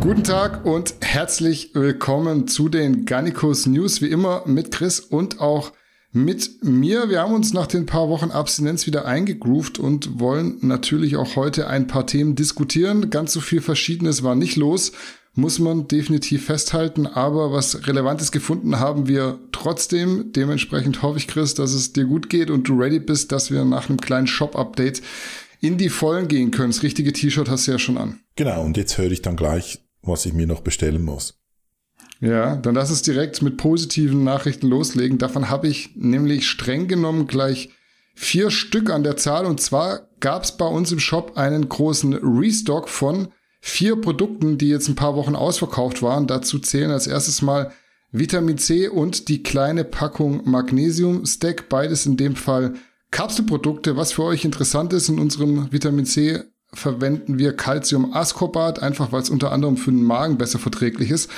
Guten Tag und herzlich willkommen zu den Garnicus News, wie immer mit Chris und auch mit mir. Wir haben uns nach den paar Wochen Abstinenz wieder eingegroovt und wollen natürlich auch heute ein paar Themen diskutieren. Ganz so viel Verschiedenes war nicht los, muss man definitiv festhalten. Aber was Relevantes gefunden haben wir trotzdem. Dementsprechend hoffe ich, Chris, dass es dir gut geht und du ready bist, dass wir nach einem kleinen Shop-Update in die Vollen gehen können. Das richtige T-Shirt hast du ja schon an. Genau, und jetzt höre ich dann gleich, was ich mir noch bestellen muss. Ja, dann lass uns direkt mit positiven Nachrichten loslegen. Davon habe ich nämlich streng genommen gleich vier Stück an der Zahl. Und zwar gab es bei uns im Shop einen großen Restock von vier Produkten, die jetzt ein paar Wochen ausverkauft waren. Dazu zählen als erstes mal Vitamin C und die kleine Packung Magnesium Stack. Beides in dem Fall Kapselprodukte. Was für euch interessant ist, in unserem Vitamin C verwenden wir Calcium Ascorbat, einfach weil es unter anderem für den Magen besser verträglich ist.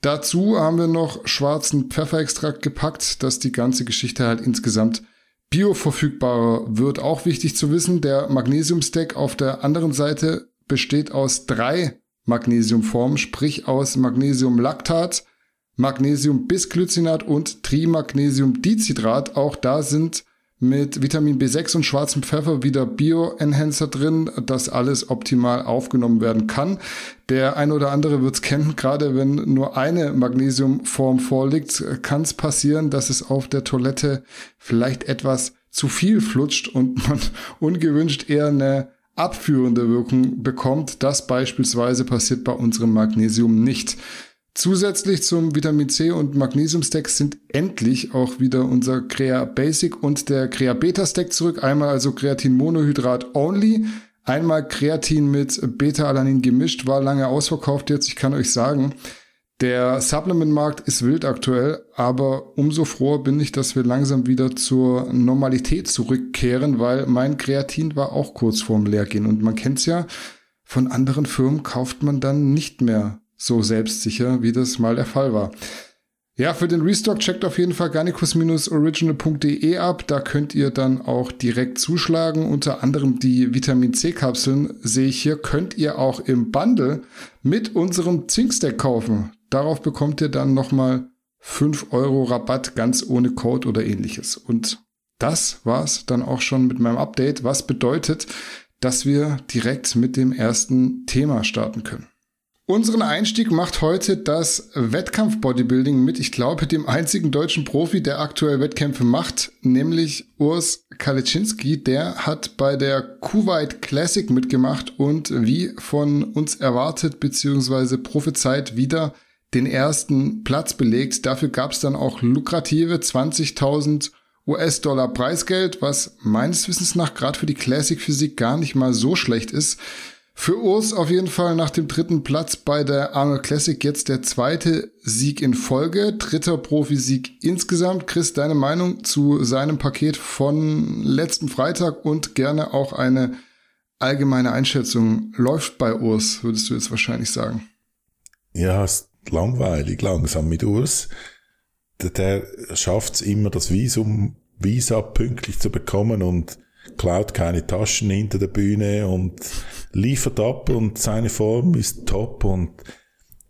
Dazu haben wir noch schwarzen Pfefferextrakt gepackt, dass die ganze Geschichte halt insgesamt bioverfügbarer wird. Auch wichtig zu wissen, der Magnesium-Stack auf der anderen Seite besteht aus drei Magnesiumformen, sprich aus Magnesiumlactat, Magnesium-Bisglycinat und Trimagnesiumdicitrat. Auch da sind mit Vitamin B6 und schwarzem Pfeffer wieder Bio-Enhancer drin, dass alles optimal aufgenommen werden kann. Der eine oder andere wird es kennen, gerade wenn nur eine Magnesiumform vorliegt, kann es passieren, dass es auf der Toilette vielleicht etwas zu viel flutscht und man ungewünscht eher eine abführende Wirkung bekommt. Das beispielsweise passiert bei unserem Magnesium nicht. Zusätzlich zum Vitamin C und Magnesium Stack sind endlich auch wieder unser Crea Basic und der Crea Beta Stack zurück. Einmal also Kreatin Monohydrat only, einmal Kreatin mit Beta-Alanin gemischt, war lange ausverkauft jetzt. Ich kann euch sagen, der Supplement-Markt ist wild aktuell, aber umso froher bin ich, dass wir langsam wieder zur Normalität zurückkehren, weil mein Kreatin war auch kurz vorm Leergehen und man kennt's ja, von anderen Firmen kauft man dann nicht mehr so selbstsicher, wie das mal der Fall war. Ja, für den Restock checkt auf jeden Fall garnicus-original.de ab. Da könnt ihr dann auch direkt zuschlagen. Unter anderem die Vitamin C-Kapseln sehe ich hier, könnt ihr auch im Bundle mit unserem Zinkstack kaufen. Darauf bekommt ihr dann nochmal 5 Euro Rabatt ganz ohne Code oder ähnliches. Und das war's dann auch schon mit meinem Update, was bedeutet, dass wir direkt mit dem ersten Thema starten können. Unseren Einstieg macht heute das Wettkampf-Bodybuilding mit, ich glaube, dem einzigen deutschen Profi, der aktuell Wettkämpfe macht, nämlich Urs Kaliczynski. Der hat bei der Kuwait Classic mitgemacht und wie von uns erwartet bzw. prophezeit wieder den ersten Platz belegt. Dafür gab es dann auch lukrative 20.000 US-Dollar Preisgeld, was meines Wissens nach gerade für die Classic Physik gar nicht mal so schlecht ist. Für Urs auf jeden Fall nach dem dritten Platz bei der Arnold Classic jetzt der zweite Sieg in Folge, dritter Profisieg insgesamt. Chris, deine Meinung zu seinem Paket von letzten Freitag und gerne auch eine allgemeine Einschätzung. Läuft bei Urs, würdest du jetzt wahrscheinlich sagen? Ja, ist langweilig langsam mit Urs. Der, der schafft es immer, das Visum, Visa pünktlich zu bekommen und klaut keine Taschen hinter der Bühne und liefert ab und seine Form ist top und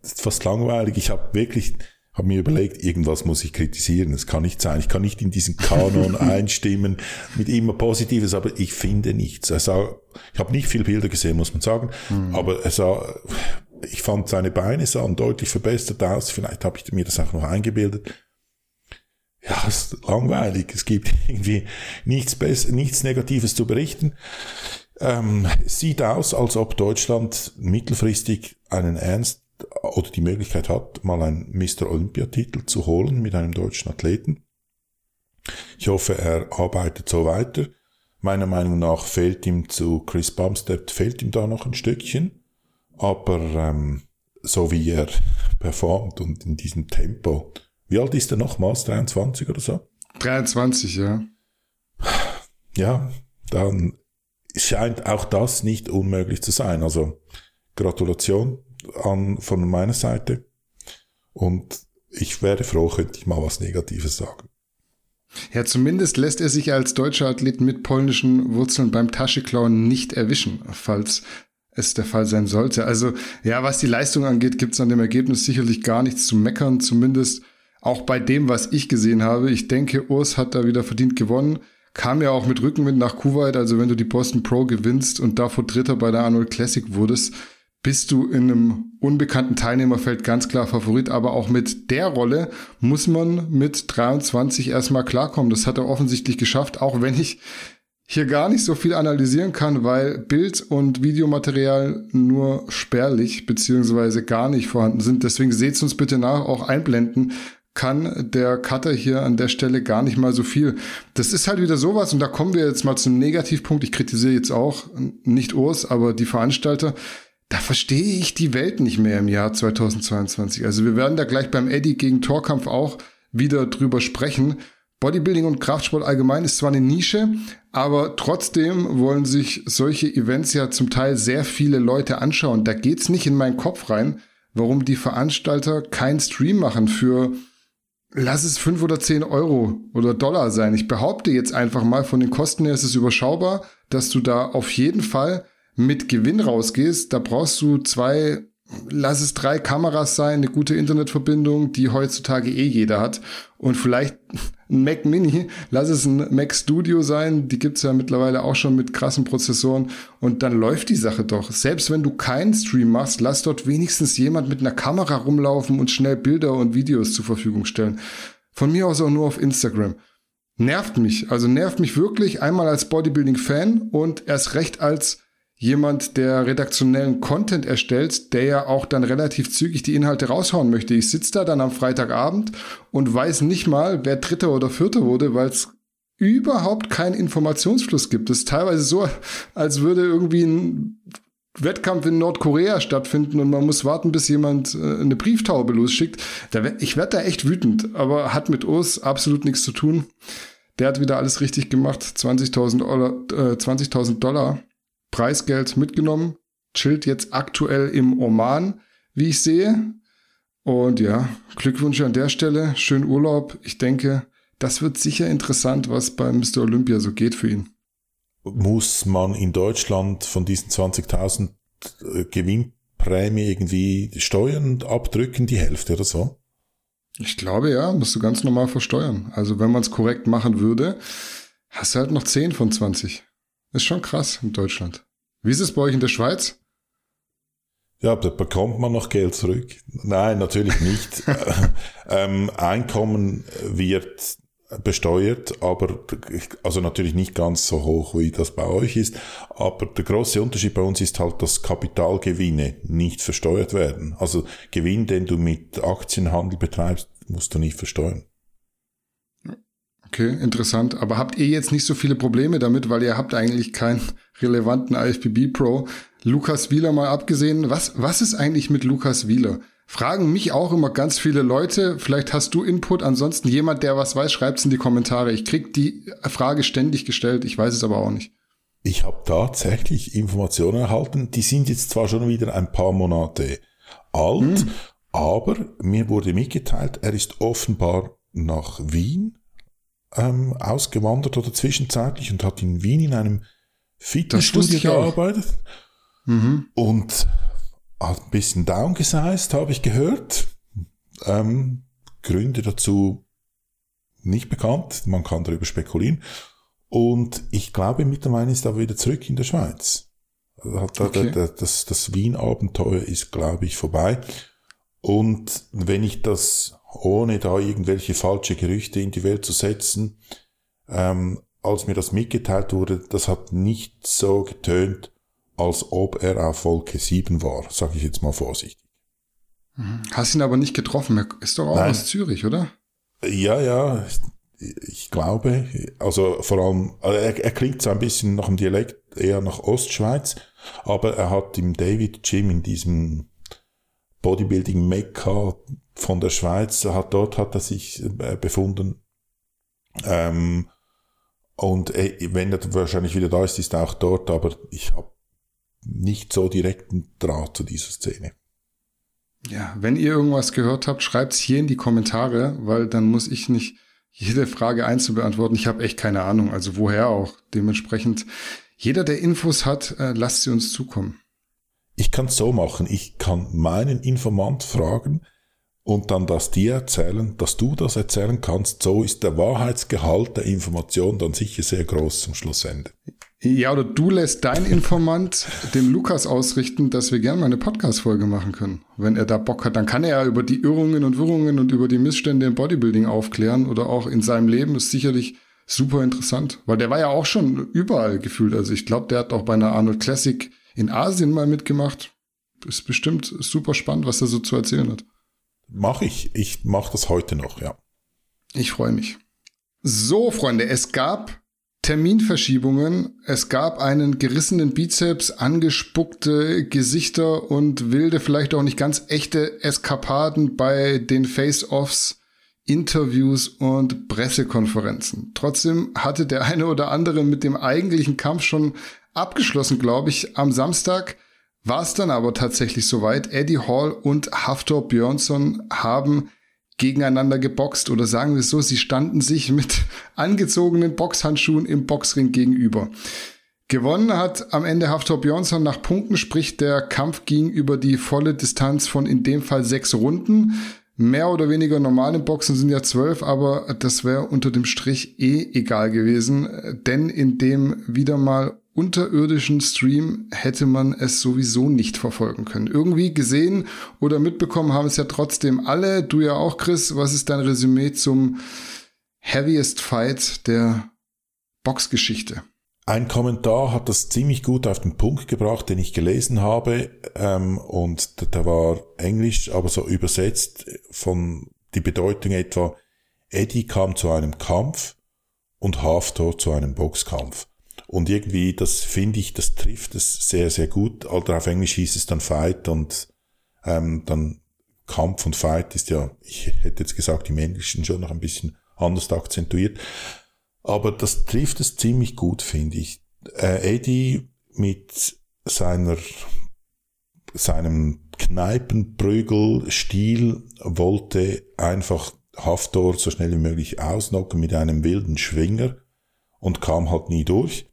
ist fast langweilig. Ich habe wirklich habe mir überlegt, irgendwas muss ich kritisieren. Das kann nicht sein. Ich kann nicht in diesen Kanon einstimmen mit immer Positives, aber ich finde nichts. Er sah, ich habe nicht viel Bilder gesehen, muss man sagen, mhm. aber er sah, ich fand seine Beine sahen deutlich verbessert aus. Vielleicht habe ich mir das auch noch eingebildet ja, es ist langweilig. Es gibt irgendwie nichts, Bess nichts Negatives zu berichten. Ähm, sieht aus, als ob Deutschland mittelfristig einen Ernst oder die Möglichkeit hat, mal einen Mr. Olympiatitel zu holen mit einem deutschen Athleten. Ich hoffe, er arbeitet so weiter. Meiner Meinung nach fehlt ihm zu Chris Bumstead, fehlt ihm da noch ein Stückchen. Aber ähm, so wie er performt und in diesem Tempo, wie alt ist er nochmals? 23 oder so? 23, ja. Ja, dann scheint auch das nicht unmöglich zu sein. Also Gratulation an, von meiner Seite. Und ich wäre froh, könnte ich mal was Negatives sagen. Ja, zumindest lässt er sich als deutscher Athlet mit polnischen Wurzeln beim Tascheklauen nicht erwischen, falls es der Fall sein sollte. Also ja, was die Leistung angeht, gibt es an dem Ergebnis sicherlich gar nichts zu meckern, zumindest auch bei dem, was ich gesehen habe. Ich denke, Urs hat da wieder verdient gewonnen. Kam ja auch mit Rückenwind nach Kuwait, also wenn du die Boston Pro gewinnst und davor Dritter bei der Arnold Classic wurdest, bist du in einem unbekannten Teilnehmerfeld ganz klar Favorit, aber auch mit der Rolle muss man mit 23 erstmal klarkommen. Das hat er offensichtlich geschafft, auch wenn ich hier gar nicht so viel analysieren kann, weil Bild- und Videomaterial nur spärlich beziehungsweise gar nicht vorhanden sind. Deswegen seht uns bitte nach, auch einblenden kann der Cutter hier an der Stelle gar nicht mal so viel. Das ist halt wieder sowas und da kommen wir jetzt mal zum Negativpunkt. Ich kritisiere jetzt auch nicht Urs, aber die Veranstalter da verstehe ich die Welt nicht mehr im Jahr 2022. Also wir werden da gleich beim Eddie gegen Torkampf auch wieder drüber sprechen. Bodybuilding und Kraftsport allgemein ist zwar eine Nische, aber trotzdem wollen sich solche Events ja zum Teil sehr viele Leute anschauen. Da geht's nicht in meinen Kopf rein, warum die Veranstalter keinen Stream machen für, lass es fünf oder zehn Euro oder Dollar sein. Ich behaupte jetzt einfach mal, von den Kosten her ist es überschaubar, dass du da auf jeden Fall mit Gewinn rausgehst, da brauchst du zwei, lass es drei Kameras sein, eine gute Internetverbindung, die heutzutage eh jeder hat. Und vielleicht ein Mac Mini, lass es ein Mac Studio sein, die gibt's ja mittlerweile auch schon mit krassen Prozessoren. Und dann läuft die Sache doch. Selbst wenn du keinen Stream machst, lass dort wenigstens jemand mit einer Kamera rumlaufen und schnell Bilder und Videos zur Verfügung stellen. Von mir aus auch nur auf Instagram nervt mich. Also nervt mich wirklich einmal als Bodybuilding-Fan und erst recht als jemand, der redaktionellen Content erstellt, der ja auch dann relativ zügig die Inhalte raushauen möchte. Ich sitze da dann am Freitagabend und weiß nicht mal, wer Dritter oder Vierter wurde, weil es überhaupt keinen Informationsfluss gibt. Es ist teilweise so, als würde irgendwie ein Wettkampf in Nordkorea stattfinden und man muss warten, bis jemand äh, eine Brieftaube losschickt. ich werde da echt wütend, aber hat mit Urs absolut nichts zu tun. Der hat wieder alles richtig gemacht. 20.000 Dollar, äh, 20 Dollar Preisgeld mitgenommen, chillt jetzt aktuell im Oman, wie ich sehe. Und ja, Glückwünsche an der Stelle, schönen Urlaub. Ich denke, das wird sicher interessant, was bei Mr. Olympia so geht für ihn. Muss man in Deutschland von diesen 20.000 äh, Gewinnprämie irgendwie Steuern abdrücken, die Hälfte oder so? Ich glaube ja, musst du ganz normal versteuern. Also wenn man es korrekt machen würde, hast du halt noch 10 von 20. Ist schon krass in Deutschland. Wie ist es bei euch in der Schweiz? Ja, da bekommt man noch Geld zurück. Nein, natürlich nicht. ähm, Einkommen wird besteuert, aber also natürlich nicht ganz so hoch, wie das bei euch ist. Aber der große Unterschied bei uns ist halt, dass Kapitalgewinne nicht versteuert werden. Also Gewinn, den du mit Aktienhandel betreibst, musst du nicht versteuern. Okay, interessant. Aber habt ihr jetzt nicht so viele Probleme damit, weil ihr habt eigentlich keinen relevanten IFBB Pro. Lukas Wieler mal abgesehen. Was, was ist eigentlich mit Lukas Wieler? Fragen mich auch immer ganz viele Leute. Vielleicht hast du Input. Ansonsten jemand, der was weiß, schreibt's in die Kommentare. Ich krieg die Frage ständig gestellt. Ich weiß es aber auch nicht. Ich habe tatsächlich Informationen erhalten. Die sind jetzt zwar schon wieder ein paar Monate alt, hm. aber mir wurde mitgeteilt, er ist offenbar nach Wien ähm, ausgewandert oder zwischenzeitlich und hat in Wien in einem Fitnessstudio gearbeitet. Mhm. Und hat ein bisschen downgesized, habe ich gehört. Ähm, Gründe dazu nicht bekannt, man kann darüber spekulieren. Und ich glaube, mittlerweile ist er wieder zurück in der Schweiz. Okay. Das, das Wien-Abenteuer ist, glaube ich, vorbei. Und wenn ich das ohne da irgendwelche falsche Gerüchte in die Welt zu setzen. Ähm, als mir das mitgeteilt wurde, das hat nicht so getönt, als ob er auf Wolke 7 war, sage ich jetzt mal vorsichtig. Mhm. Hast ihn aber nicht getroffen, er ist doch auch Nein. aus Zürich, oder? Ja, ja, ich glaube, also vor allem, also er, er klingt so ein bisschen nach dem Dialekt eher nach Ostschweiz, aber er hat im David Gym in diesem Bodybuilding Mekka von der Schweiz, hat, dort hat er sich äh, befunden. Ähm, und äh, wenn er wahrscheinlich wieder da ist, ist er auch dort, aber ich habe nicht so direkten Draht zu dieser Szene. Ja, wenn ihr irgendwas gehört habt, schreibt's hier in die Kommentare, weil dann muss ich nicht jede Frage einzeln beantworten. Ich habe echt keine Ahnung, also woher auch. Dementsprechend, jeder, der Infos hat, äh, lasst sie uns zukommen. ich kann es so machen, ich kann meinen Informant fragen und dann das dir erzählen, dass du das erzählen kannst. So ist der Wahrheitsgehalt der Information dann sicher sehr groß zum Schlussende. Ja, oder du lässt dein Informant dem Lukas ausrichten, dass wir gerne mal eine Podcast-Folge machen können. Wenn er da Bock hat, dann kann er ja über die Irrungen und Wirrungen und über die Missstände im Bodybuilding aufklären oder auch in seinem Leben. ist sicherlich super interessant, weil der war ja auch schon überall gefühlt. Also ich glaube, der hat auch bei einer Arnold Classic in Asien mal mitgemacht. Ist bestimmt super spannend, was er so zu erzählen hat. Mach ich. Ich mache das heute noch, ja. Ich freue mich. So, Freunde, es gab Terminverschiebungen. Es gab einen gerissenen Bizeps, angespuckte Gesichter und wilde, vielleicht auch nicht ganz echte Eskapaden bei den Face-Offs, Interviews und Pressekonferenzen. Trotzdem hatte der eine oder andere mit dem eigentlichen Kampf schon abgeschlossen, glaube ich. Am Samstag war es dann aber tatsächlich soweit. Eddie Hall und Haftor Björnsson haben gegeneinander geboxt oder sagen wir es so, sie standen sich mit angezogenen Boxhandschuhen im Boxring gegenüber. Gewonnen hat am Ende Haftor Björnsson nach Punkten, sprich der Kampf ging über die volle Distanz von in dem Fall sechs Runden. Mehr oder weniger normale Boxen sind ja zwölf, aber das wäre unter dem Strich eh egal gewesen, denn in dem wieder mal unterirdischen Stream hätte man es sowieso nicht verfolgen können. Irgendwie gesehen oder mitbekommen haben es ja trotzdem alle. Du ja auch, Chris. Was ist dein Resümee zum Heaviest Fight der Boxgeschichte? Ein Kommentar hat das ziemlich gut auf den Punkt gebracht, den ich gelesen habe. Ähm, und der war Englisch, aber so übersetzt von die Bedeutung etwa, Eddie kam zu einem Kampf und Haftor zu einem Boxkampf. Und irgendwie, das finde ich, das trifft es sehr, sehr gut. Oder auf Englisch hieß es dann Fight und ähm, dann Kampf und Fight ist ja, ich hätte jetzt gesagt, im Englischen schon noch ein bisschen anders akzentuiert. Aber das trifft es ziemlich gut, finde ich. Äh, Eddie mit seiner, seinem Kneipenprügelstil wollte einfach Haftor so schnell wie möglich ausnocken mit einem wilden Schwinger und kam halt nie durch.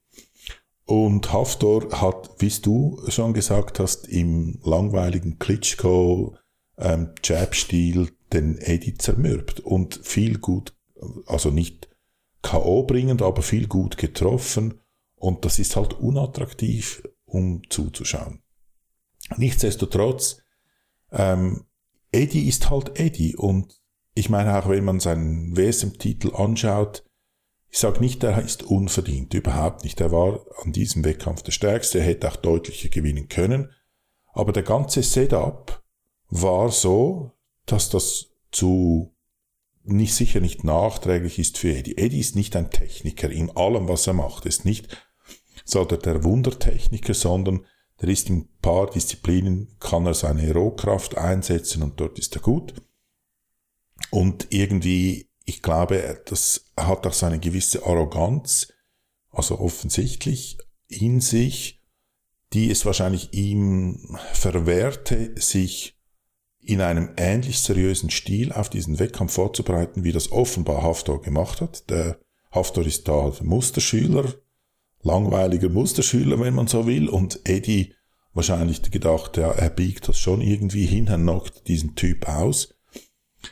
Und Haftor hat, wie du schon gesagt hast, im langweiligen Klitschko ähm, Jab-Stil den Eddie zermürbt und viel gut, also nicht K.O. bringend, aber viel gut getroffen. Und das ist halt unattraktiv, um zuzuschauen. Nichtsdestotrotz, ähm, Eddie ist halt Eddie und ich meine auch, wenn man seinen WSM-Titel anschaut, ich sage nicht, er ist unverdient, überhaupt nicht. Er war an diesem Wettkampf der Stärkste, er hätte auch deutlicher gewinnen können. Aber der ganze Setup war so, dass das zu nicht sicher nicht nachträglich ist für Eddie. Eddie ist nicht ein Techniker in allem, was er macht. Er ist nicht so der Wundertechniker, sondern der ist in ein paar Disziplinen, kann er seine Rohkraft einsetzen und dort ist er gut. Und irgendwie ich glaube, das hat auch so eine gewisse Arroganz, also offensichtlich in sich, die es wahrscheinlich ihm verwehrte, sich in einem ähnlich seriösen Stil auf diesen Wettkampf vorzubereiten, wie das offenbar Haftor gemacht hat. Der Haftor ist da Musterschüler, langweiliger Musterschüler, wenn man so will, und Eddie wahrscheinlich gedacht, ja, er biegt das schon irgendwie hin, er knockt diesen Typ aus.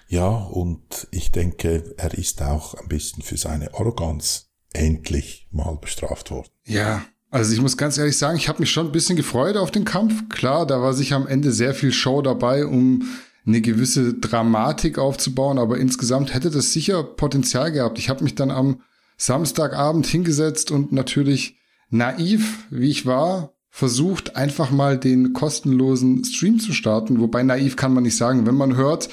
Ja, und ich denke, er ist auch ein bisschen für seine Arroganz endlich mal bestraft worden. Ja, also ich muss ganz ehrlich sagen, ich habe mich schon ein bisschen gefreut auf den Kampf. Klar, da war sicher am Ende sehr viel Show dabei, um eine gewisse Dramatik aufzubauen, aber insgesamt hätte das sicher Potenzial gehabt. Ich habe mich dann am Samstagabend hingesetzt und natürlich naiv, wie ich war, versucht, einfach mal den kostenlosen Stream zu starten. Wobei naiv kann man nicht sagen. Wenn man hört,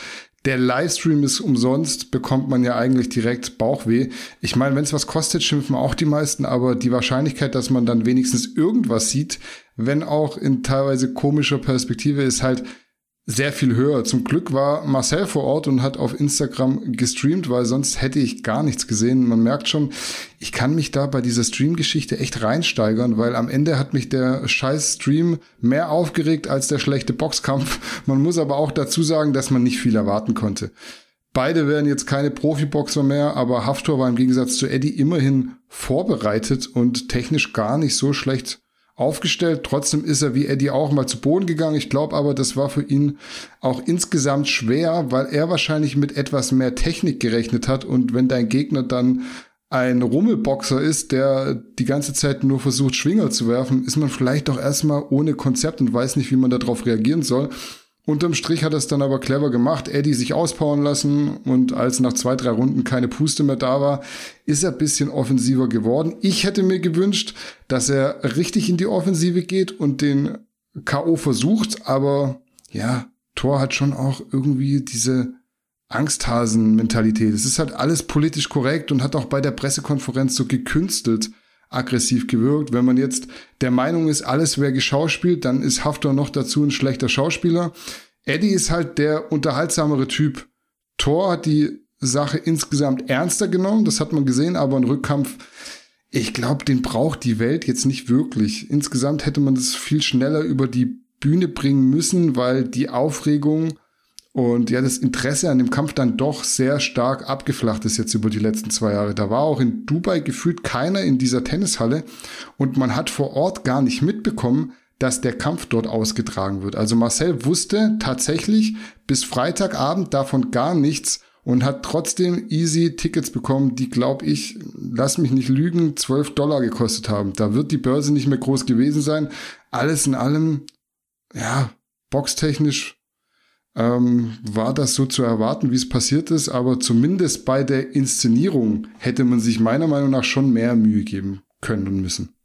der Livestream ist umsonst, bekommt man ja eigentlich direkt Bauchweh. Ich meine, wenn es was kostet, schimpfen auch die meisten, aber die Wahrscheinlichkeit, dass man dann wenigstens irgendwas sieht, wenn auch in teilweise komischer Perspektive, ist halt sehr viel höher. Zum Glück war Marcel vor Ort und hat auf Instagram gestreamt, weil sonst hätte ich gar nichts gesehen. Man merkt schon, ich kann mich da bei dieser Stream-Geschichte echt reinsteigern, weil am Ende hat mich der scheiß Stream mehr aufgeregt als der schlechte Boxkampf. Man muss aber auch dazu sagen, dass man nicht viel erwarten konnte. Beide werden jetzt keine Profiboxer mehr, aber Haftor war im Gegensatz zu Eddie immerhin vorbereitet und technisch gar nicht so schlecht aufgestellt. Trotzdem ist er wie Eddie auch mal zu Boden gegangen. Ich glaube aber, das war für ihn auch insgesamt schwer, weil er wahrscheinlich mit etwas mehr Technik gerechnet hat. Und wenn dein Gegner dann ein Rummelboxer ist, der die ganze Zeit nur versucht, Schwinger zu werfen, ist man vielleicht auch erstmal ohne Konzept und weiß nicht, wie man darauf reagieren soll. Unterm Strich hat er es dann aber clever gemacht, Eddie sich auspowern lassen und als nach zwei, drei Runden keine Puste mehr da war, ist er bisschen offensiver geworden. Ich hätte mir gewünscht, dass er richtig in die Offensive geht und den K.O. versucht, aber ja, Thor hat schon auch irgendwie diese Angsthasen-Mentalität. Es ist halt alles politisch korrekt und hat auch bei der Pressekonferenz so gekünstelt aggressiv gewirkt. Wenn man jetzt der Meinung ist, alles wäre geschauspielt, dann ist Haftor noch dazu ein schlechter Schauspieler. Eddie ist halt der unterhaltsamere Typ. Thor hat die Sache insgesamt ernster genommen, das hat man gesehen, aber ein Rückkampf, ich glaube, den braucht die Welt jetzt nicht wirklich. Insgesamt hätte man das viel schneller über die Bühne bringen müssen, weil die Aufregung und ja, das Interesse an dem Kampf dann doch sehr stark abgeflacht ist jetzt über die letzten zwei Jahre. Da war auch in Dubai gefühlt keiner in dieser Tennishalle und man hat vor Ort gar nicht mitbekommen, dass der Kampf dort ausgetragen wird. Also Marcel wusste tatsächlich bis Freitagabend davon gar nichts und hat trotzdem easy Tickets bekommen, die, glaube ich, lass mich nicht lügen, 12 Dollar gekostet haben. Da wird die Börse nicht mehr groß gewesen sein. Alles in allem, ja, boxtechnisch ähm, war das so zu erwarten, wie es passiert ist, aber zumindest bei der Inszenierung hätte man sich meiner Meinung nach schon mehr Mühe geben können und müssen.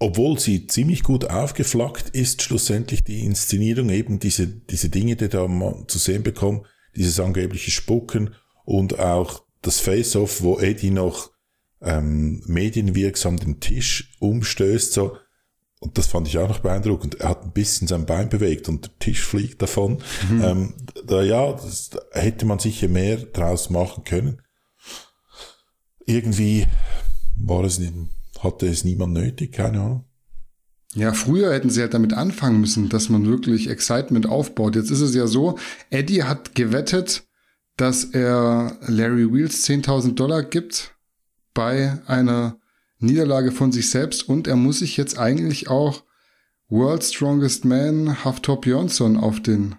Obwohl sie ziemlich gut aufgeflackt ist, schlussendlich die Inszenierung, eben diese, diese Dinge, die da mal zu sehen bekommen, dieses angebliche Spucken und auch das Face-Off, wo Eddie noch ähm, medienwirksam den Tisch umstößt, so, und das fand ich auch noch beeindruckend, er hat ein bisschen sein Bein bewegt und der Tisch fliegt davon. Mhm. Ähm, da, ja, das, da hätte man sicher mehr draus machen können. Irgendwie war es, hatte es niemand nötig, keine Ahnung. Ja, früher hätten sie halt damit anfangen müssen, dass man wirklich Excitement aufbaut. Jetzt ist es ja so, Eddie hat gewettet, dass er Larry Wheels 10.000 Dollar gibt bei einer Niederlage von sich selbst und er muss sich jetzt eigentlich auch World Strongest Man Haftor Björnsson auf den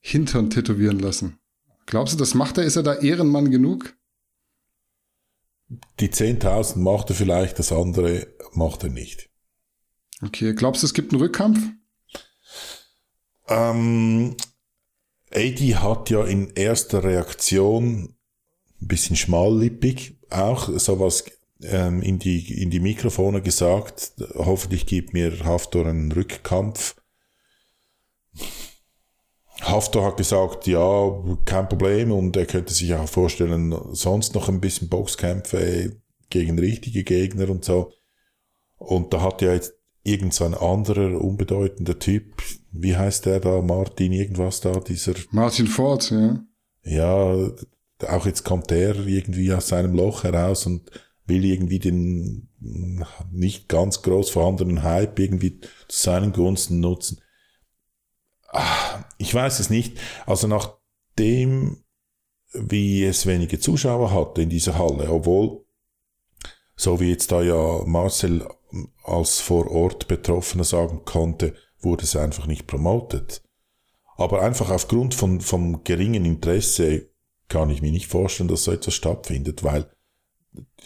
Hintern tätowieren lassen. Glaubst du, das macht er? Ist er da Ehrenmann genug? Die 10.000 macht er vielleicht, das andere macht er nicht. Okay, glaubst du, es gibt einen Rückkampf? Ähm, AD hat ja in erster Reaktion ein bisschen schmallippig auch sowas ähm, in, die, in die Mikrofone gesagt, hoffentlich gibt mir Haftor einen Rückkampf. Haftor hat gesagt, ja, kein Problem und er könnte sich auch vorstellen, sonst noch ein bisschen Boxkämpfe gegen richtige Gegner und so. Und da hat ja jetzt irgend so ein anderer unbedeutender Typ, wie heißt der da, Martin irgendwas da, dieser... Martin Ford, ja. Ja, auch jetzt kommt der irgendwie aus seinem Loch heraus und will irgendwie den nicht ganz groß vorhandenen Hype irgendwie zu seinen Gunsten nutzen. Ah, ich weiß es nicht. Also nachdem, wie es wenige Zuschauer hatte in dieser Halle, obwohl, so wie jetzt da ja Marcel als vor Ort Betroffener sagen konnte, wurde es einfach nicht promotet. Aber einfach aufgrund von, vom geringen Interesse kann ich mir nicht vorstellen, dass so etwas stattfindet, weil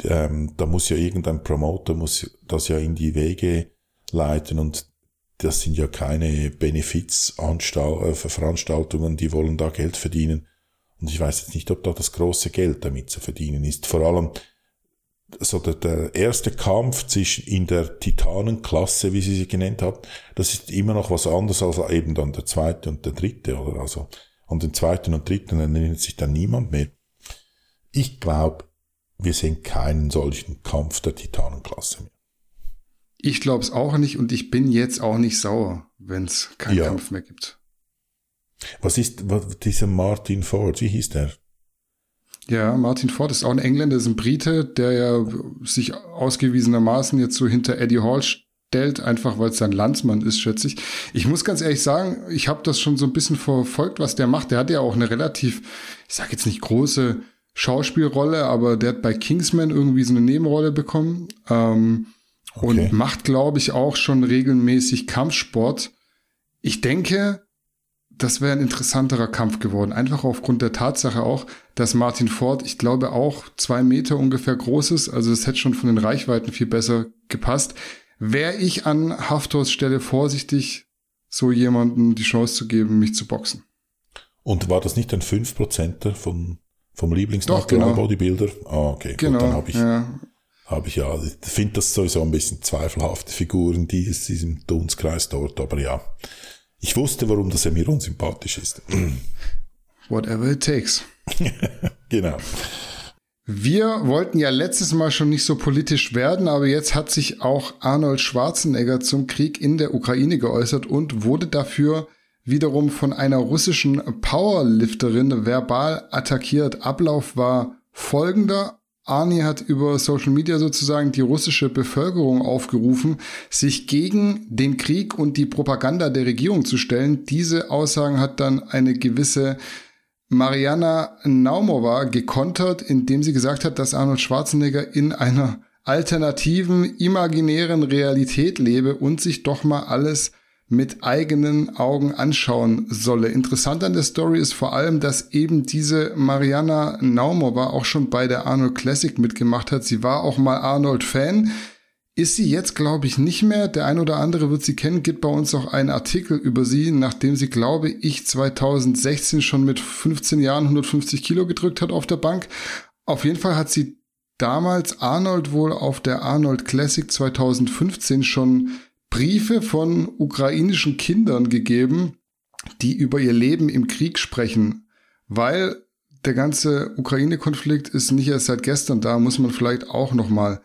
ähm, da muss ja irgendein Promoter muss das ja in die Wege leiten und das sind ja keine Benefizveranstaltungen, die wollen da Geld verdienen. Und ich weiß jetzt nicht, ob da das große Geld damit zu verdienen ist. Vor allem so der, der erste Kampf zwischen in der Titanenklasse, wie sie sie genannt haben, das ist immer noch was anderes als eben dann der zweite und der dritte, oder? Also an den zweiten und dritten erinnert sich dann niemand mehr. Ich glaube, wir sehen keinen solchen Kampf der Titanenklasse mehr. Ich glaube es auch nicht und ich bin jetzt auch nicht sauer, wenn es keinen ja. Kampf mehr gibt. Was ist was, dieser Martin Ford? Wie hieß der? Ja, Martin Ford ist auch ein Engländer, ist ein Brite, der ja sich ausgewiesenermaßen jetzt so hinter Eddie Hall stellt, einfach weil es sein Landsmann ist, schätze ich. Ich muss ganz ehrlich sagen, ich habe das schon so ein bisschen verfolgt, was der macht. Der hat ja auch eine relativ, ich sage jetzt nicht große Schauspielrolle, aber der hat bei Kingsman irgendwie so eine Nebenrolle bekommen. Ähm, okay. und macht, glaube ich, auch schon regelmäßig Kampfsport. Ich denke, das wäre ein interessanterer Kampf geworden. Einfach aufgrund der Tatsache auch, dass Martin Ford, ich glaube, auch zwei Meter ungefähr groß ist. Also es hätte schon von den Reichweiten viel besser gepasst. Wäre ich an Haftors Stelle vorsichtig, so jemanden die Chance zu geben, mich zu boxen. Und war das nicht ein 5% von, vom Lieblingsnational-Bodybuilder? Genau. Ah, okay. Genau. Gut, dann habe ich, ja. hab ich ja, ich finde das sowieso ein bisschen zweifelhafte Figuren, die ist diesem Dunstkreis dort, aber ja. Ich wusste, warum das er mir unsympathisch ist. Whatever it takes. genau. Wir wollten ja letztes Mal schon nicht so politisch werden, aber jetzt hat sich auch Arnold Schwarzenegger zum Krieg in der Ukraine geäußert und wurde dafür wiederum von einer russischen Powerlifterin verbal attackiert. Ablauf war folgender. Arni hat über Social Media sozusagen die russische Bevölkerung aufgerufen, sich gegen den Krieg und die Propaganda der Regierung zu stellen. Diese Aussagen hat dann eine gewisse Mariana Naumova gekontert, indem sie gesagt hat, dass Arnold Schwarzenegger in einer alternativen, imaginären Realität lebe und sich doch mal alles mit eigenen Augen anschauen solle. Interessant an der Story ist vor allem, dass eben diese Mariana Naumova auch schon bei der Arnold Classic mitgemacht hat. Sie war auch mal Arnold-Fan. Ist sie jetzt, glaube ich, nicht mehr. Der ein oder andere wird sie kennen. Gibt bei uns auch einen Artikel über sie, nachdem sie, glaube ich, 2016 schon mit 15 Jahren 150 Kilo gedrückt hat auf der Bank. Auf jeden Fall hat sie damals Arnold wohl auf der Arnold Classic 2015 schon Briefe von ukrainischen Kindern gegeben, die über ihr Leben im Krieg sprechen, weil der ganze Ukraine-Konflikt ist nicht erst seit gestern da, muss man vielleicht auch noch mal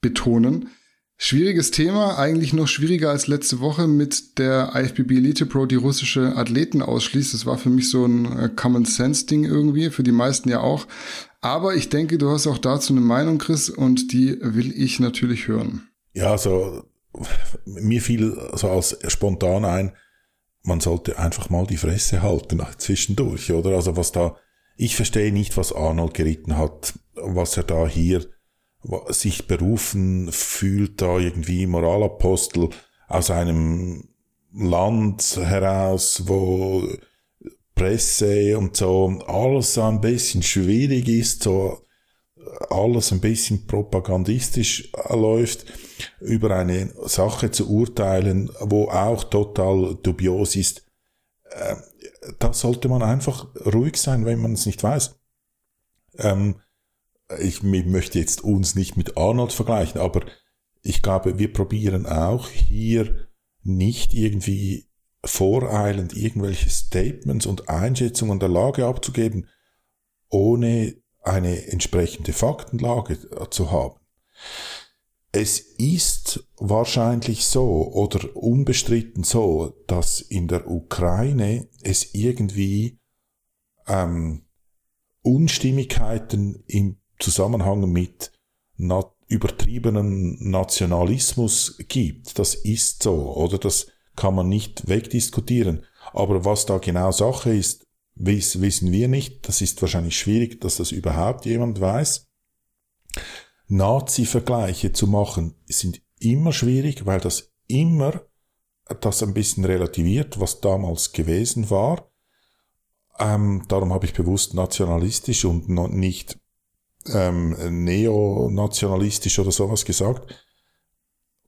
betonen. Schwieriges Thema, eigentlich noch schwieriger als letzte Woche mit der IFBB Elite Pro, die russische Athleten ausschließt. Das war für mich so ein äh, Common Sense Ding irgendwie, für die meisten ja auch. Aber ich denke, du hast auch dazu eine Meinung, Chris, und die will ich natürlich hören. Ja, also mir fiel so als spontan ein, man sollte einfach mal die Fresse halten zwischendurch, oder? Also was da, ich verstehe nicht, was Arnold geritten hat, was er da hier sich berufen fühlt, da irgendwie Moralapostel aus einem Land heraus, wo Presse und so alles so ein bisschen schwierig ist, so alles ein bisschen propagandistisch läuft, über eine Sache zu urteilen, wo auch total dubios ist, äh, da sollte man einfach ruhig sein, wenn man es nicht weiß. Ähm, ich möchte jetzt uns nicht mit Arnold vergleichen, aber ich glaube, wir probieren auch hier nicht irgendwie voreilend irgendwelche Statements und Einschätzungen der Lage abzugeben, ohne eine entsprechende Faktenlage zu haben. Es ist wahrscheinlich so oder unbestritten so, dass in der Ukraine es irgendwie ähm, Unstimmigkeiten im Zusammenhang mit na übertriebenen Nationalismus gibt. Das ist so, oder das kann man nicht wegdiskutieren. Aber was da genau Sache ist, Wiss, wissen wir nicht. Das ist wahrscheinlich schwierig, dass das überhaupt jemand weiß. Nazi-Vergleiche zu machen sind immer schwierig, weil das immer das ein bisschen relativiert, was damals gewesen war. Ähm, darum habe ich bewusst nationalistisch und nicht ähm, neonationalistisch oder sowas gesagt.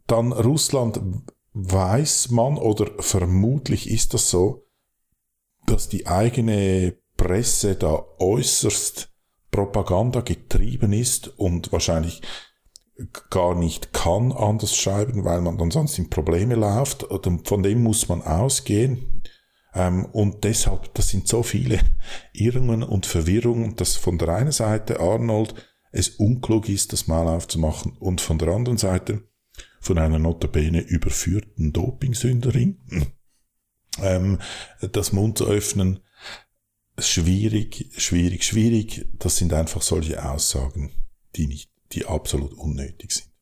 Dann Russland weiß man oder vermutlich ist das so, dass die eigene Presse da äußerst Propaganda getrieben ist und wahrscheinlich gar nicht kann anders schreiben, weil man dann sonst in Probleme läuft. Von dem muss man ausgehen. Ähm, und deshalb, das sind so viele Irrungen und Verwirrungen, dass von der einen Seite Arnold es unklug ist, das mal aufzumachen und von der anderen Seite von einer notabene überführten Dopingsünderin ähm, das Mund zu öffnen, schwierig, schwierig, schwierig. Das sind einfach solche Aussagen, die nicht, die absolut unnötig sind.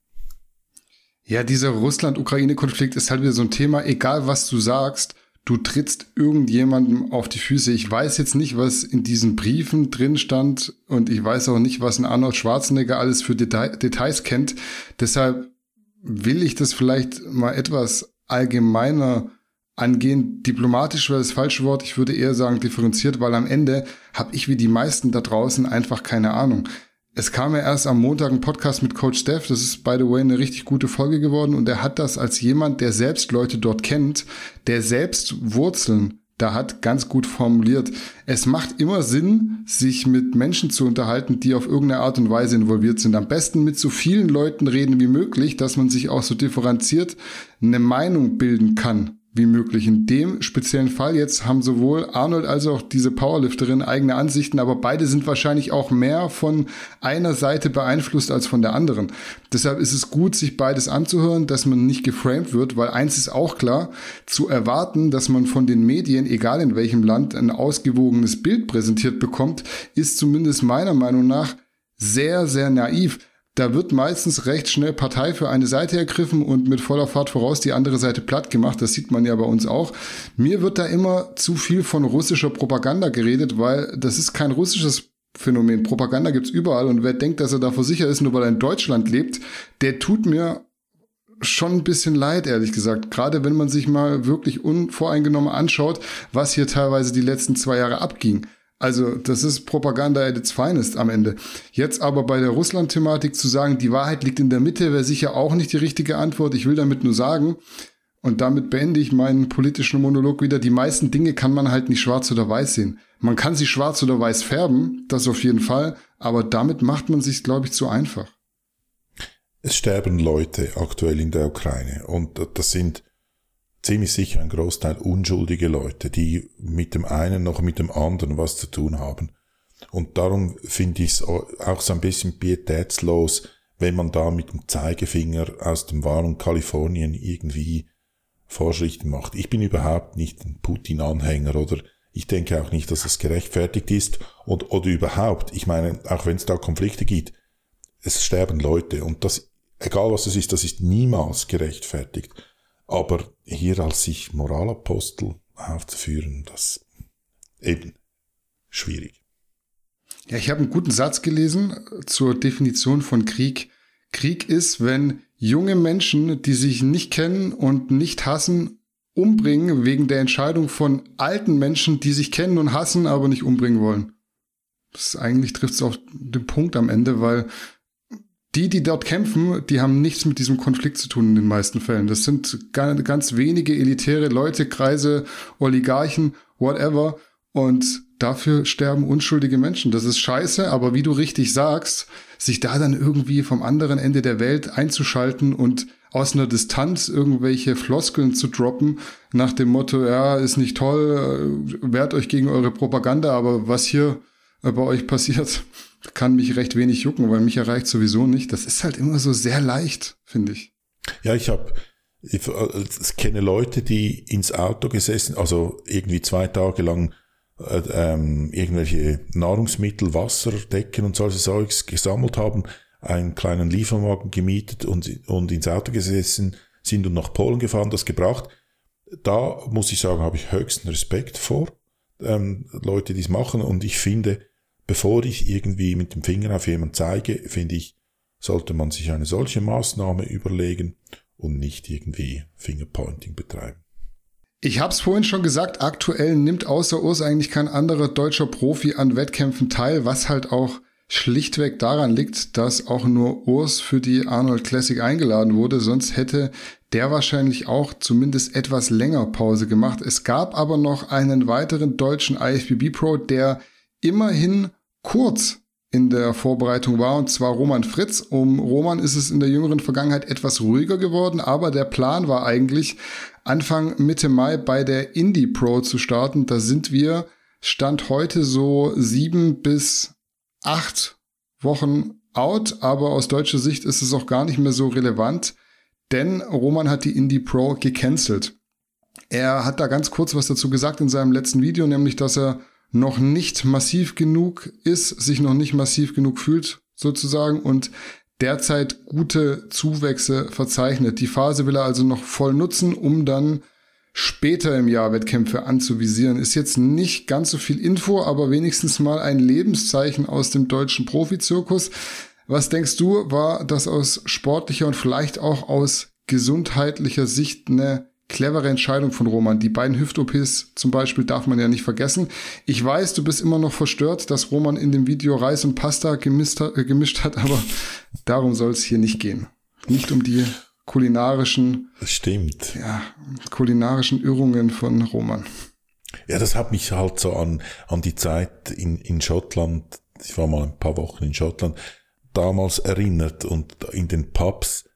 Ja, dieser Russland-Ukraine-Konflikt ist halt wieder so ein Thema, egal was du sagst, du trittst irgendjemandem auf die Füße. Ich weiß jetzt nicht, was in diesen Briefen drin stand und ich weiß auch nicht, was ein Arnold Schwarzenegger alles für Deta Details kennt. Deshalb will ich das vielleicht mal etwas allgemeiner angehen. Diplomatisch wäre das falsche Wort. Ich würde eher sagen differenziert, weil am Ende habe ich wie die meisten da draußen einfach keine Ahnung. Es kam ja erst am Montag ein Podcast mit Coach Steph. Das ist, by the way, eine richtig gute Folge geworden. Und er hat das als jemand, der selbst Leute dort kennt, der selbst Wurzeln da hat ganz gut formuliert. Es macht immer Sinn, sich mit Menschen zu unterhalten, die auf irgendeine Art und Weise involviert sind. Am besten mit so vielen Leuten reden wie möglich, dass man sich auch so differenziert eine Meinung bilden kann wie möglich. In dem speziellen Fall jetzt haben sowohl Arnold als auch diese Powerlifterin eigene Ansichten, aber beide sind wahrscheinlich auch mehr von einer Seite beeinflusst als von der anderen. Deshalb ist es gut, sich beides anzuhören, dass man nicht geframed wird, weil eins ist auch klar, zu erwarten, dass man von den Medien, egal in welchem Land, ein ausgewogenes Bild präsentiert bekommt, ist zumindest meiner Meinung nach sehr, sehr naiv da wird meistens recht schnell Partei für eine Seite ergriffen und mit voller Fahrt voraus die andere Seite platt gemacht. Das sieht man ja bei uns auch. Mir wird da immer zu viel von russischer Propaganda geredet, weil das ist kein russisches Phänomen. Propaganda gibt's überall und wer denkt, dass er davor sicher ist, nur weil er in Deutschland lebt, der tut mir schon ein bisschen leid, ehrlich gesagt. Gerade wenn man sich mal wirklich unvoreingenommen anschaut, was hier teilweise die letzten zwei Jahre abging. Also das ist Propaganda at its finest am Ende. Jetzt aber bei der Russland-Thematik zu sagen, die Wahrheit liegt in der Mitte, wäre sicher auch nicht die richtige Antwort. Ich will damit nur sagen, und damit beende ich meinen politischen Monolog wieder, die meisten Dinge kann man halt nicht schwarz oder weiß sehen. Man kann sie schwarz oder weiß färben, das auf jeden Fall, aber damit macht man sich, glaube ich, zu einfach. Es sterben Leute aktuell in der Ukraine und das sind ziemlich sicher ein Großteil unschuldige Leute, die mit dem einen noch mit dem anderen was zu tun haben. Und darum finde ich es auch so ein bisschen pietätslos, wenn man da mit dem Zeigefinger aus dem wahren Kalifornien irgendwie Vorschriften macht. Ich bin überhaupt nicht ein Putin-Anhänger oder ich denke auch nicht, dass es gerechtfertigt ist und oder überhaupt. Ich meine, auch wenn es da Konflikte gibt, es sterben Leute und das, egal was es ist, das ist niemals gerechtfertigt. Aber hier als sich Moralapostel aufzuführen, das eben schwierig. Ja, ich habe einen guten Satz gelesen zur Definition von Krieg. Krieg ist, wenn junge Menschen, die sich nicht kennen und nicht hassen, umbringen wegen der Entscheidung von alten Menschen, die sich kennen und hassen, aber nicht umbringen wollen. Das eigentlich trifft es auf den Punkt am Ende, weil die, die dort kämpfen, die haben nichts mit diesem Konflikt zu tun in den meisten Fällen. Das sind ganz wenige elitäre Leute, Kreise, Oligarchen, whatever. Und dafür sterben unschuldige Menschen. Das ist scheiße, aber wie du richtig sagst, sich da dann irgendwie vom anderen Ende der Welt einzuschalten und aus einer Distanz irgendwelche Floskeln zu droppen, nach dem Motto, ja, ist nicht toll, äh, wehrt euch gegen eure Propaganda, aber was hier bei euch passiert, kann mich recht wenig jucken, weil mich erreicht sowieso nicht. Das ist halt immer so sehr leicht, finde ich. Ja, ich habe ich, äh, ich kenne Leute, die ins Auto gesessen, also irgendwie zwei Tage lang äh, ähm, irgendwelche Nahrungsmittel, Wasser, Decken und solche Zeugs gesammelt haben, einen kleinen Lieferwagen gemietet und, und ins Auto gesessen sind und nach Polen gefahren, das gebracht. Da muss ich sagen, habe ich höchsten Respekt vor ähm, Leute, die es machen und ich finde, bevor ich irgendwie mit dem Finger auf jemanden zeige, finde ich, sollte man sich eine solche Maßnahme überlegen und nicht irgendwie Fingerpointing betreiben. Ich habe es vorhin schon gesagt, aktuell nimmt außer Urs eigentlich kein anderer deutscher Profi an Wettkämpfen teil, was halt auch schlichtweg daran liegt, dass auch nur Urs für die Arnold Classic eingeladen wurde, sonst hätte der wahrscheinlich auch zumindest etwas länger Pause gemacht. Es gab aber noch einen weiteren deutschen IFBB Pro, der immerhin kurz in der Vorbereitung war, und zwar Roman Fritz. Um Roman ist es in der jüngeren Vergangenheit etwas ruhiger geworden, aber der Plan war eigentlich, Anfang Mitte Mai bei der Indie Pro zu starten. Da sind wir Stand heute so sieben bis acht Wochen out, aber aus deutscher Sicht ist es auch gar nicht mehr so relevant, denn Roman hat die Indie Pro gecancelt. Er hat da ganz kurz was dazu gesagt in seinem letzten Video, nämlich dass er noch nicht massiv genug ist, sich noch nicht massiv genug fühlt sozusagen und derzeit gute Zuwächse verzeichnet. Die Phase will er also noch voll nutzen, um dann später im Jahr Wettkämpfe anzuvisieren. Ist jetzt nicht ganz so viel Info, aber wenigstens mal ein Lebenszeichen aus dem deutschen Profizirkus. Was denkst du, war das aus sportlicher und vielleicht auch aus gesundheitlicher Sicht eine clevere Entscheidung von Roman. Die beiden Hüft-OPs zum Beispiel darf man ja nicht vergessen. Ich weiß, du bist immer noch verstört, dass Roman in dem Video Reis und Pasta gemischt hat, äh, gemischt hat aber darum soll es hier nicht gehen. Nicht um die kulinarischen, Stimmt. Ja, kulinarischen Irrungen von Roman. Ja, das hat mich halt so an, an die Zeit in, in Schottland, ich war mal ein paar Wochen in Schottland, damals erinnert und in den Pubs,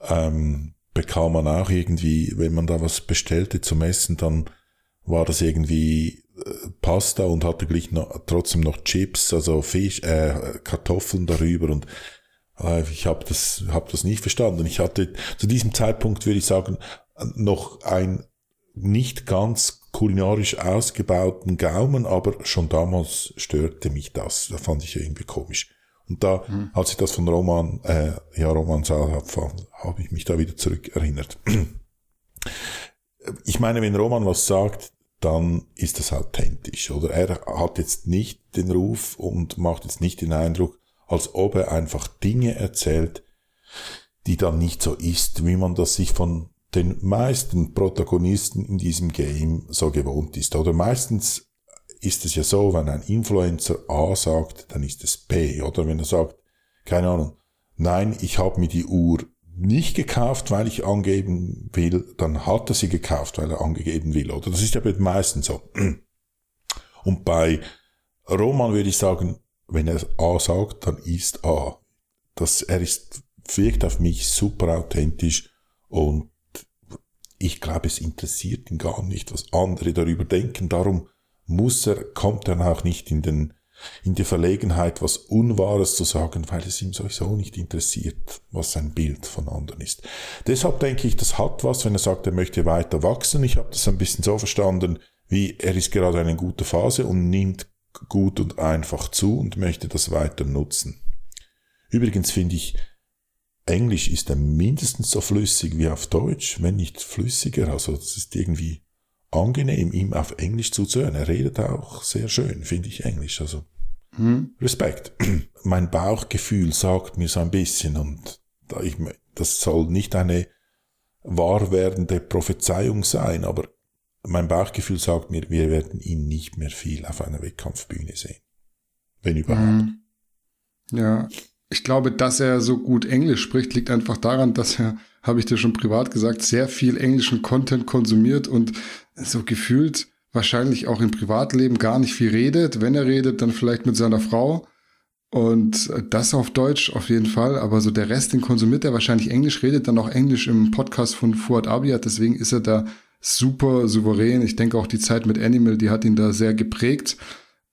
ähm, bekam man auch irgendwie, wenn man da was bestellte zum Essen, dann war das irgendwie äh, Pasta und hatte gleich noch, trotzdem noch Chips, also Fisch, äh, Kartoffeln darüber und äh, ich habe das, hab das nicht verstanden. Ich hatte zu diesem Zeitpunkt, würde ich sagen, noch ein nicht ganz kulinarisch ausgebauten Gaumen, aber schon damals störte mich das. Da fand ich irgendwie komisch. Und da, mhm. als ich das von Roman, äh, ja, Roman sah, habe hab ich mich da wieder zurück erinnert. Ich meine, wenn Roman was sagt, dann ist das authentisch, oder? Er hat jetzt nicht den Ruf und macht jetzt nicht den Eindruck, als ob er einfach Dinge erzählt, die dann nicht so ist, wie man das sich von den meisten Protagonisten in diesem Game so gewohnt ist. Oder meistens ist es ja so, wenn ein Influencer A sagt, dann ist es B. Oder wenn er sagt, keine Ahnung, nein, ich habe mir die Uhr nicht gekauft, weil ich angeben will, dann hat er sie gekauft, weil er angegeben will. Oder das ist ja meistens so. Und bei Roman würde ich sagen, wenn er A sagt, dann ist A. Das, er ist, wirkt auf mich super authentisch und ich glaube, es interessiert ihn gar nicht, was andere darüber denken. Darum muss er, kommt dann auch nicht in den, in die Verlegenheit, was Unwahres zu sagen, weil es ihm sowieso nicht interessiert, was sein Bild von anderen ist. Deshalb denke ich, das hat was, wenn er sagt, er möchte weiter wachsen. Ich habe das ein bisschen so verstanden, wie er ist gerade in einer Phase und nimmt gut und einfach zu und möchte das weiter nutzen. Übrigens finde ich, Englisch ist er mindestens so flüssig wie auf Deutsch, wenn nicht flüssiger. Also das ist irgendwie angenehm, ihm auf Englisch zuzuhören. Er redet auch sehr schön, finde ich Englisch. Also hm. Respekt. Mein Bauchgefühl sagt mir so ein bisschen und ich, das soll nicht eine wahr werdende Prophezeiung sein, aber mein Bauchgefühl sagt mir, wir werden ihn nicht mehr viel auf einer Wettkampfbühne sehen. Wenn überhaupt. Hm. Ja, ich glaube, dass er so gut Englisch spricht, liegt einfach daran, dass er, habe ich dir schon privat gesagt, sehr viel englischen Content konsumiert und so gefühlt wahrscheinlich auch im Privatleben gar nicht viel redet. Wenn er redet, dann vielleicht mit seiner Frau. Und das auf Deutsch auf jeden Fall, aber so der Rest, den konsumiert er wahrscheinlich Englisch, redet dann auch Englisch im Podcast von Fuad Abiyat, deswegen ist er da super souverän. Ich denke auch die Zeit mit Animal, die hat ihn da sehr geprägt.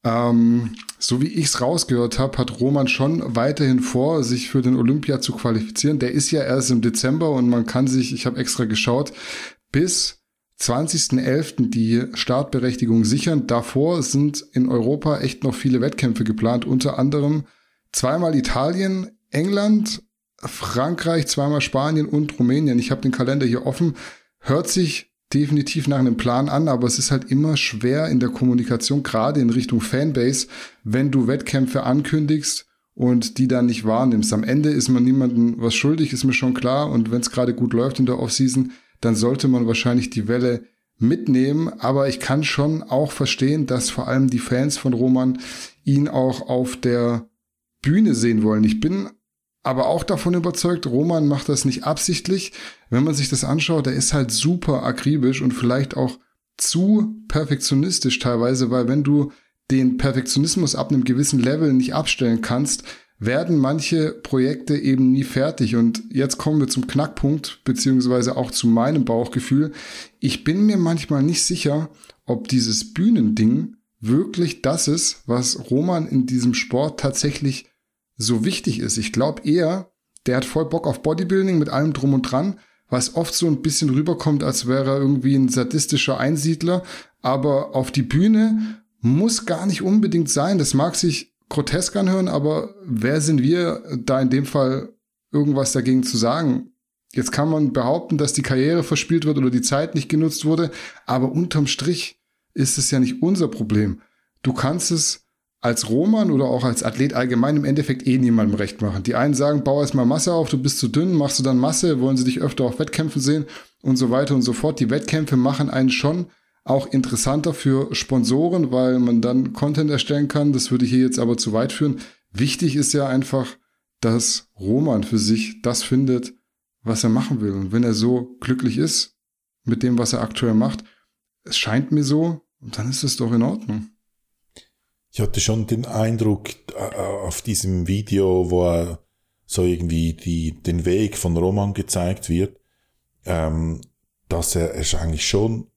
Ähm, so wie ich es rausgehört habe, hat Roman schon weiterhin vor, sich für den Olympia zu qualifizieren. Der ist ja erst im Dezember und man kann sich, ich habe extra geschaut, bis 20.11. die Startberechtigung sichern. Davor sind in Europa echt noch viele Wettkämpfe geplant, unter anderem zweimal Italien, England, Frankreich, zweimal Spanien und Rumänien. Ich habe den Kalender hier offen. Hört sich definitiv nach einem Plan an, aber es ist halt immer schwer in der Kommunikation, gerade in Richtung Fanbase, wenn du Wettkämpfe ankündigst und die dann nicht wahrnimmst. Am Ende ist man niemandem was schuldig, ist mir schon klar. Und wenn es gerade gut läuft in der Offseason, dann sollte man wahrscheinlich die Welle mitnehmen. Aber ich kann schon auch verstehen, dass vor allem die Fans von Roman ihn auch auf der Bühne sehen wollen. Ich bin aber auch davon überzeugt, Roman macht das nicht absichtlich. Wenn man sich das anschaut, er ist halt super akribisch und vielleicht auch zu perfektionistisch teilweise, weil wenn du den Perfektionismus ab einem gewissen Level nicht abstellen kannst, werden manche Projekte eben nie fertig. Und jetzt kommen wir zum Knackpunkt, beziehungsweise auch zu meinem Bauchgefühl. Ich bin mir manchmal nicht sicher, ob dieses Bühnending wirklich das ist, was Roman in diesem Sport tatsächlich so wichtig ist. Ich glaube eher, der hat voll Bock auf Bodybuilding mit allem drum und dran, was oft so ein bisschen rüberkommt, als wäre er irgendwie ein sadistischer Einsiedler. Aber auf die Bühne muss gar nicht unbedingt sein. Das mag sich grotesk anhören, aber wer sind wir, da in dem Fall irgendwas dagegen zu sagen? Jetzt kann man behaupten, dass die Karriere verspielt wird oder die Zeit nicht genutzt wurde, aber unterm Strich ist es ja nicht unser Problem. Du kannst es als Roman oder auch als Athlet allgemein im Endeffekt eh niemandem recht machen. Die einen sagen, bau erstmal Masse auf, du bist zu dünn, machst du dann Masse, wollen sie dich öfter auf Wettkämpfen sehen und so weiter und so fort. Die Wettkämpfe machen einen schon auch interessanter für Sponsoren, weil man dann Content erstellen kann. Das würde hier jetzt aber zu weit führen. Wichtig ist ja einfach, dass Roman für sich das findet, was er machen will. Und wenn er so glücklich ist mit dem, was er aktuell macht, es scheint mir so, dann ist es doch in Ordnung ich hatte schon den Eindruck äh, auf diesem Video, wo er so irgendwie die, den Weg von Roman gezeigt wird, ähm, dass er es eigentlich schon,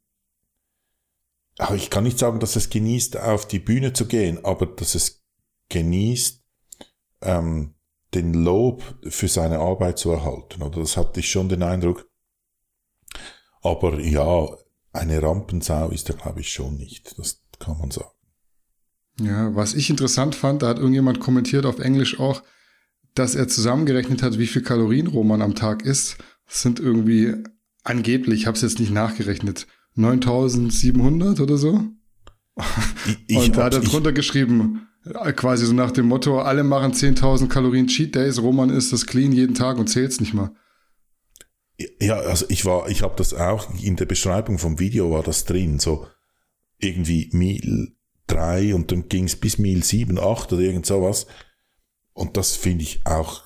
ich kann nicht sagen, dass es genießt, auf die Bühne zu gehen, aber dass es genießt, ähm, den Lob für seine Arbeit zu erhalten. Oder das hatte ich schon den Eindruck. Aber ja, eine Rampensau ist er, glaube ich, schon nicht. Das kann man sagen. Ja, was ich interessant fand, da hat irgendjemand kommentiert auf Englisch auch, dass er zusammengerechnet hat, wie viel Kalorien Roman am Tag isst. Das sind irgendwie angeblich, ich habe es jetzt nicht nachgerechnet, 9700 oder so. Ich, und da hat er drunter geschrieben, quasi so nach dem Motto, alle machen 10.000 Kalorien Cheat Days, Roman isst das clean jeden Tag und zählt's nicht mal. Ja, also ich war, ich habe das auch in der Beschreibung vom Video war das drin, so irgendwie Meal drei und dann ging es bis Mil sieben, acht oder irgend sowas. Und das finde ich auch,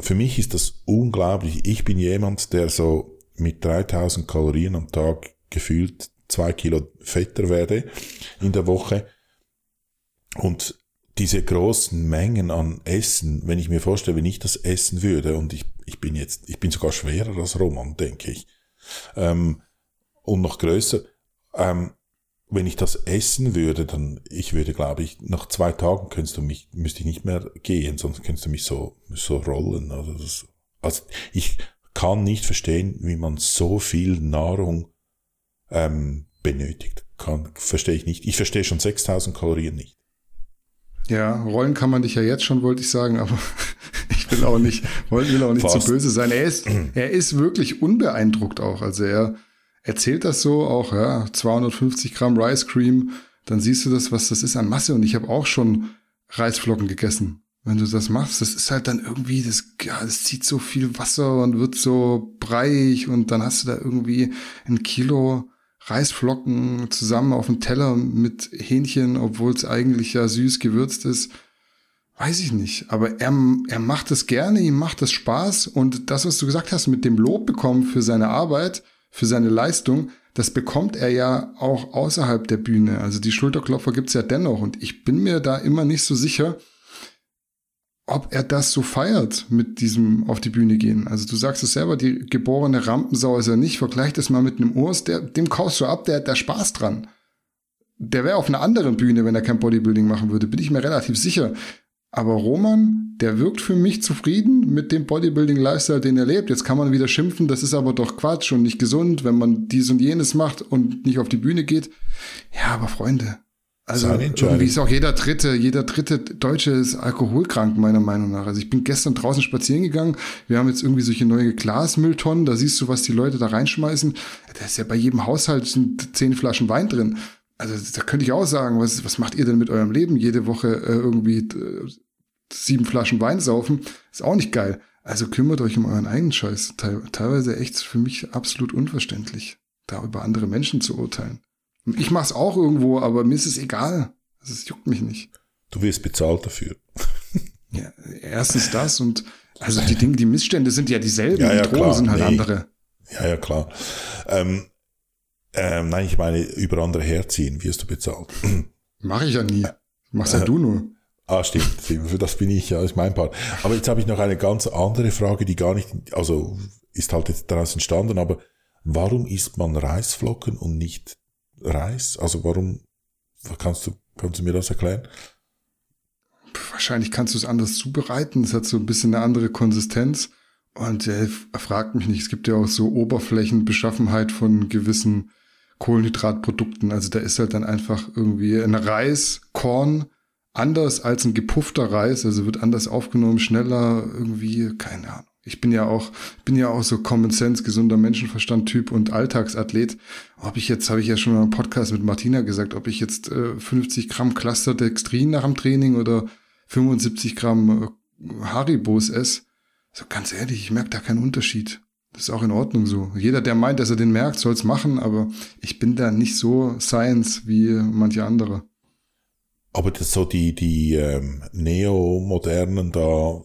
für mich ist das unglaublich. Ich bin jemand, der so mit 3000 Kalorien am Tag gefühlt zwei Kilo fetter werde in der Woche. Und diese großen Mengen an Essen, wenn ich mir vorstelle, wenn ich das essen würde, und ich, ich bin jetzt, ich bin sogar schwerer als Roman, denke ich, ähm, und noch größer, ähm, wenn ich das essen würde, dann, ich würde, glaube ich, nach zwei Tagen könntest du mich, müsste ich nicht mehr gehen, sonst könntest du mich so, so rollen. Also, also ich kann nicht verstehen, wie man so viel Nahrung ähm, benötigt. Kann, verstehe ich nicht. Ich verstehe schon 6000 Kalorien nicht. Ja, rollen kann man dich ja jetzt schon, wollte ich sagen, aber ich will auch nicht, will auch nicht zu böse sein. Er ist, er ist wirklich unbeeindruckt auch. Also er, erzählt das so auch, ja, 250 Gramm Rice Cream, dann siehst du das, was das ist an Masse. Und ich habe auch schon Reisflocken gegessen. Wenn du das machst, das ist halt dann irgendwie, das, ja, das zieht so viel Wasser und wird so breiig und dann hast du da irgendwie ein Kilo Reisflocken zusammen auf dem Teller mit Hähnchen, obwohl es eigentlich ja süß gewürzt ist. Weiß ich nicht. Aber er, er macht es gerne, ihm macht es Spaß und das, was du gesagt hast, mit dem Lob bekommen für seine Arbeit, für seine Leistung, das bekommt er ja auch außerhalb der Bühne. Also die Schulterklopfer gibt's ja dennoch. Und ich bin mir da immer nicht so sicher, ob er das so feiert mit diesem auf die Bühne gehen. Also du sagst es selber, die geborene Rampensau ist er nicht. Vergleich das mal mit einem Urs, der, dem kaufst du ab, der hat da Spaß dran. Der wäre auf einer anderen Bühne, wenn er kein Bodybuilding machen würde, bin ich mir relativ sicher. Aber Roman, der wirkt für mich zufrieden mit dem Bodybuilding-Lifestyle, den er lebt. Jetzt kann man wieder schimpfen, das ist aber doch Quatsch und nicht gesund, wenn man dies und jenes macht und nicht auf die Bühne geht. Ja, aber Freunde, also irgendwie ist auch jeder dritte, jeder dritte Deutsche ist alkoholkrank, meiner Meinung nach. Also ich bin gestern draußen spazieren gegangen. Wir haben jetzt irgendwie solche neue Glasmülltonnen. Da siehst du, was die Leute da reinschmeißen. Da ist ja bei jedem Haushalt sind zehn Flaschen Wein drin. Also da könnte ich auch sagen, was, was macht ihr denn mit eurem Leben? Jede Woche äh, irgendwie äh, sieben Flaschen Wein saufen, ist auch nicht geil. Also kümmert euch um euren eigenen Scheiß. teilweise echt für mich absolut unverständlich, da über andere Menschen zu urteilen. Ich mach's auch irgendwo, aber mir ist es egal. Also es juckt mich nicht. Du wirst bezahlt dafür. ja, erstens das und also die Dinge, die Missstände sind ja dieselben, ja, ja, die Drogen klar. sind halt nee. andere. Ja, ja, klar. Ähm, ähm, nein, ich meine, über andere herziehen wirst du bezahlt. Mach ich ja nie. Machst ja du nur. Ah, stimmt, für das bin ich, ja, ist mein Part. Aber jetzt habe ich noch eine ganz andere Frage, die gar nicht, also ist halt jetzt daraus entstanden, aber warum isst man Reisflocken und nicht Reis? Also warum, kannst du, kannst du mir das erklären? Wahrscheinlich kannst du es anders zubereiten. Es hat so ein bisschen eine andere Konsistenz. Und er fragt mich nicht, es gibt ja auch so Oberflächenbeschaffenheit von gewissen Kohlenhydratprodukten. Also da ist halt dann einfach irgendwie ein Reis, Korn, anders als ein gepuffter Reis, also wird anders aufgenommen, schneller, irgendwie, keine Ahnung. Ich bin ja auch, bin ja auch so Common Sense, gesunder Menschenverstand-Typ und Alltagsathlet. Ob ich jetzt, habe ich ja schon im Podcast mit Martina gesagt, ob ich jetzt äh, 50 Gramm Cluster Dextrin nach dem Training oder 75 Gramm äh, Haribos esse. So ganz ehrlich, ich merke da keinen Unterschied. Das ist auch in Ordnung so. Jeder, der meint, dass er den merkt, soll es machen, aber ich bin da nicht so Science wie manche andere. Aber das so die, die ähm, neomodernen da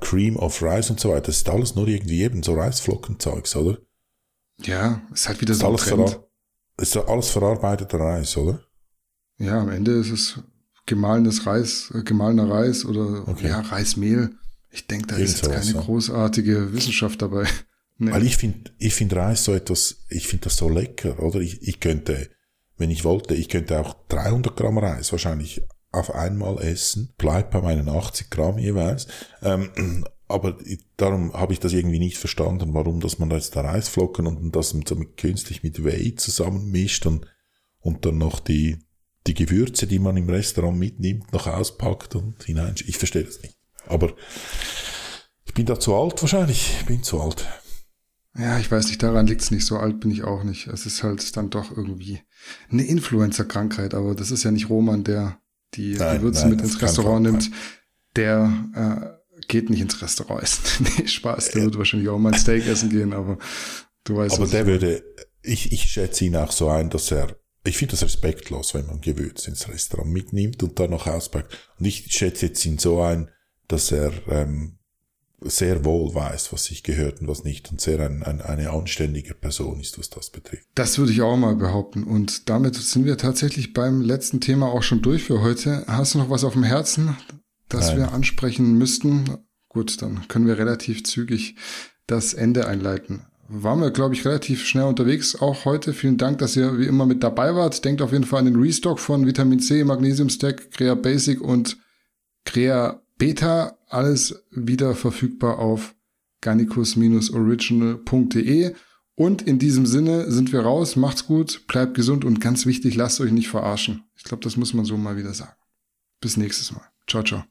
Cream of Rice und so weiter, das ist alles nur irgendwie eben so Reisflockenzeugs, oder? Ja, ist halt wieder ist so alles, verar ist alles verarbeiteter Reis, oder? Ja, am Ende ist es gemahlenes Reis, äh, gemahlener Reis oder okay. ja, Reismehl. Ich denke, da Irgend ist jetzt keine ja. großartige Wissenschaft dabei. Nee. Weil ich finde, ich finde Reis so etwas, ich finde das so lecker, oder? Ich, ich könnte, wenn ich wollte, ich könnte auch 300 Gramm Reis wahrscheinlich auf einmal essen, bleibt bei meinen 80 Gramm jeweils. Ähm, aber darum habe ich das irgendwie nicht verstanden, warum, dass man jetzt da Reisflocken und das so mit, künstlich mit Whey zusammenmischt und, und dann noch die, die Gewürze, die man im Restaurant mitnimmt, noch auspackt und hinein. Ich verstehe das nicht. Aber ich bin da zu alt wahrscheinlich. Ich bin zu alt. Ja, ich weiß nicht, daran liegt es nicht. So alt bin ich auch nicht. Es ist halt dann doch irgendwie eine Influencer-Krankheit, aber das ist ja nicht Roman, der die Gewürze mit ins Restaurant nimmt. Der äh, geht nicht ins Restaurant essen. nee, Spaß, der ja. wird wahrscheinlich auch mal ein Steak essen gehen, aber du weißt Aber der würde, ich, ich schätze ihn auch so ein, dass er ich finde das respektlos, wenn man Gewürze ins Restaurant mitnimmt und dann noch auspackt. Und ich schätze jetzt ihn so ein, dass er ähm, sehr wohl weiß, was sich gehört und was nicht und sehr ein, ein, eine anständige Person ist, was das betrifft. Das würde ich auch mal behaupten. Und damit sind wir tatsächlich beim letzten Thema auch schon durch für heute. Hast du noch was auf dem Herzen, das Nein. wir ansprechen müssten? Gut, dann können wir relativ zügig das Ende einleiten. Waren wir, glaube ich, relativ schnell unterwegs auch heute. Vielen Dank, dass ihr wie immer mit dabei wart. Denkt auf jeden Fall an den Restock von Vitamin C, Magnesium Stack, Crea Basic und Crea Beta, alles wieder verfügbar auf garnicus-original.de. Und in diesem Sinne sind wir raus. Macht's gut, bleibt gesund und ganz wichtig, lasst euch nicht verarschen. Ich glaube, das muss man so mal wieder sagen. Bis nächstes Mal. Ciao, ciao.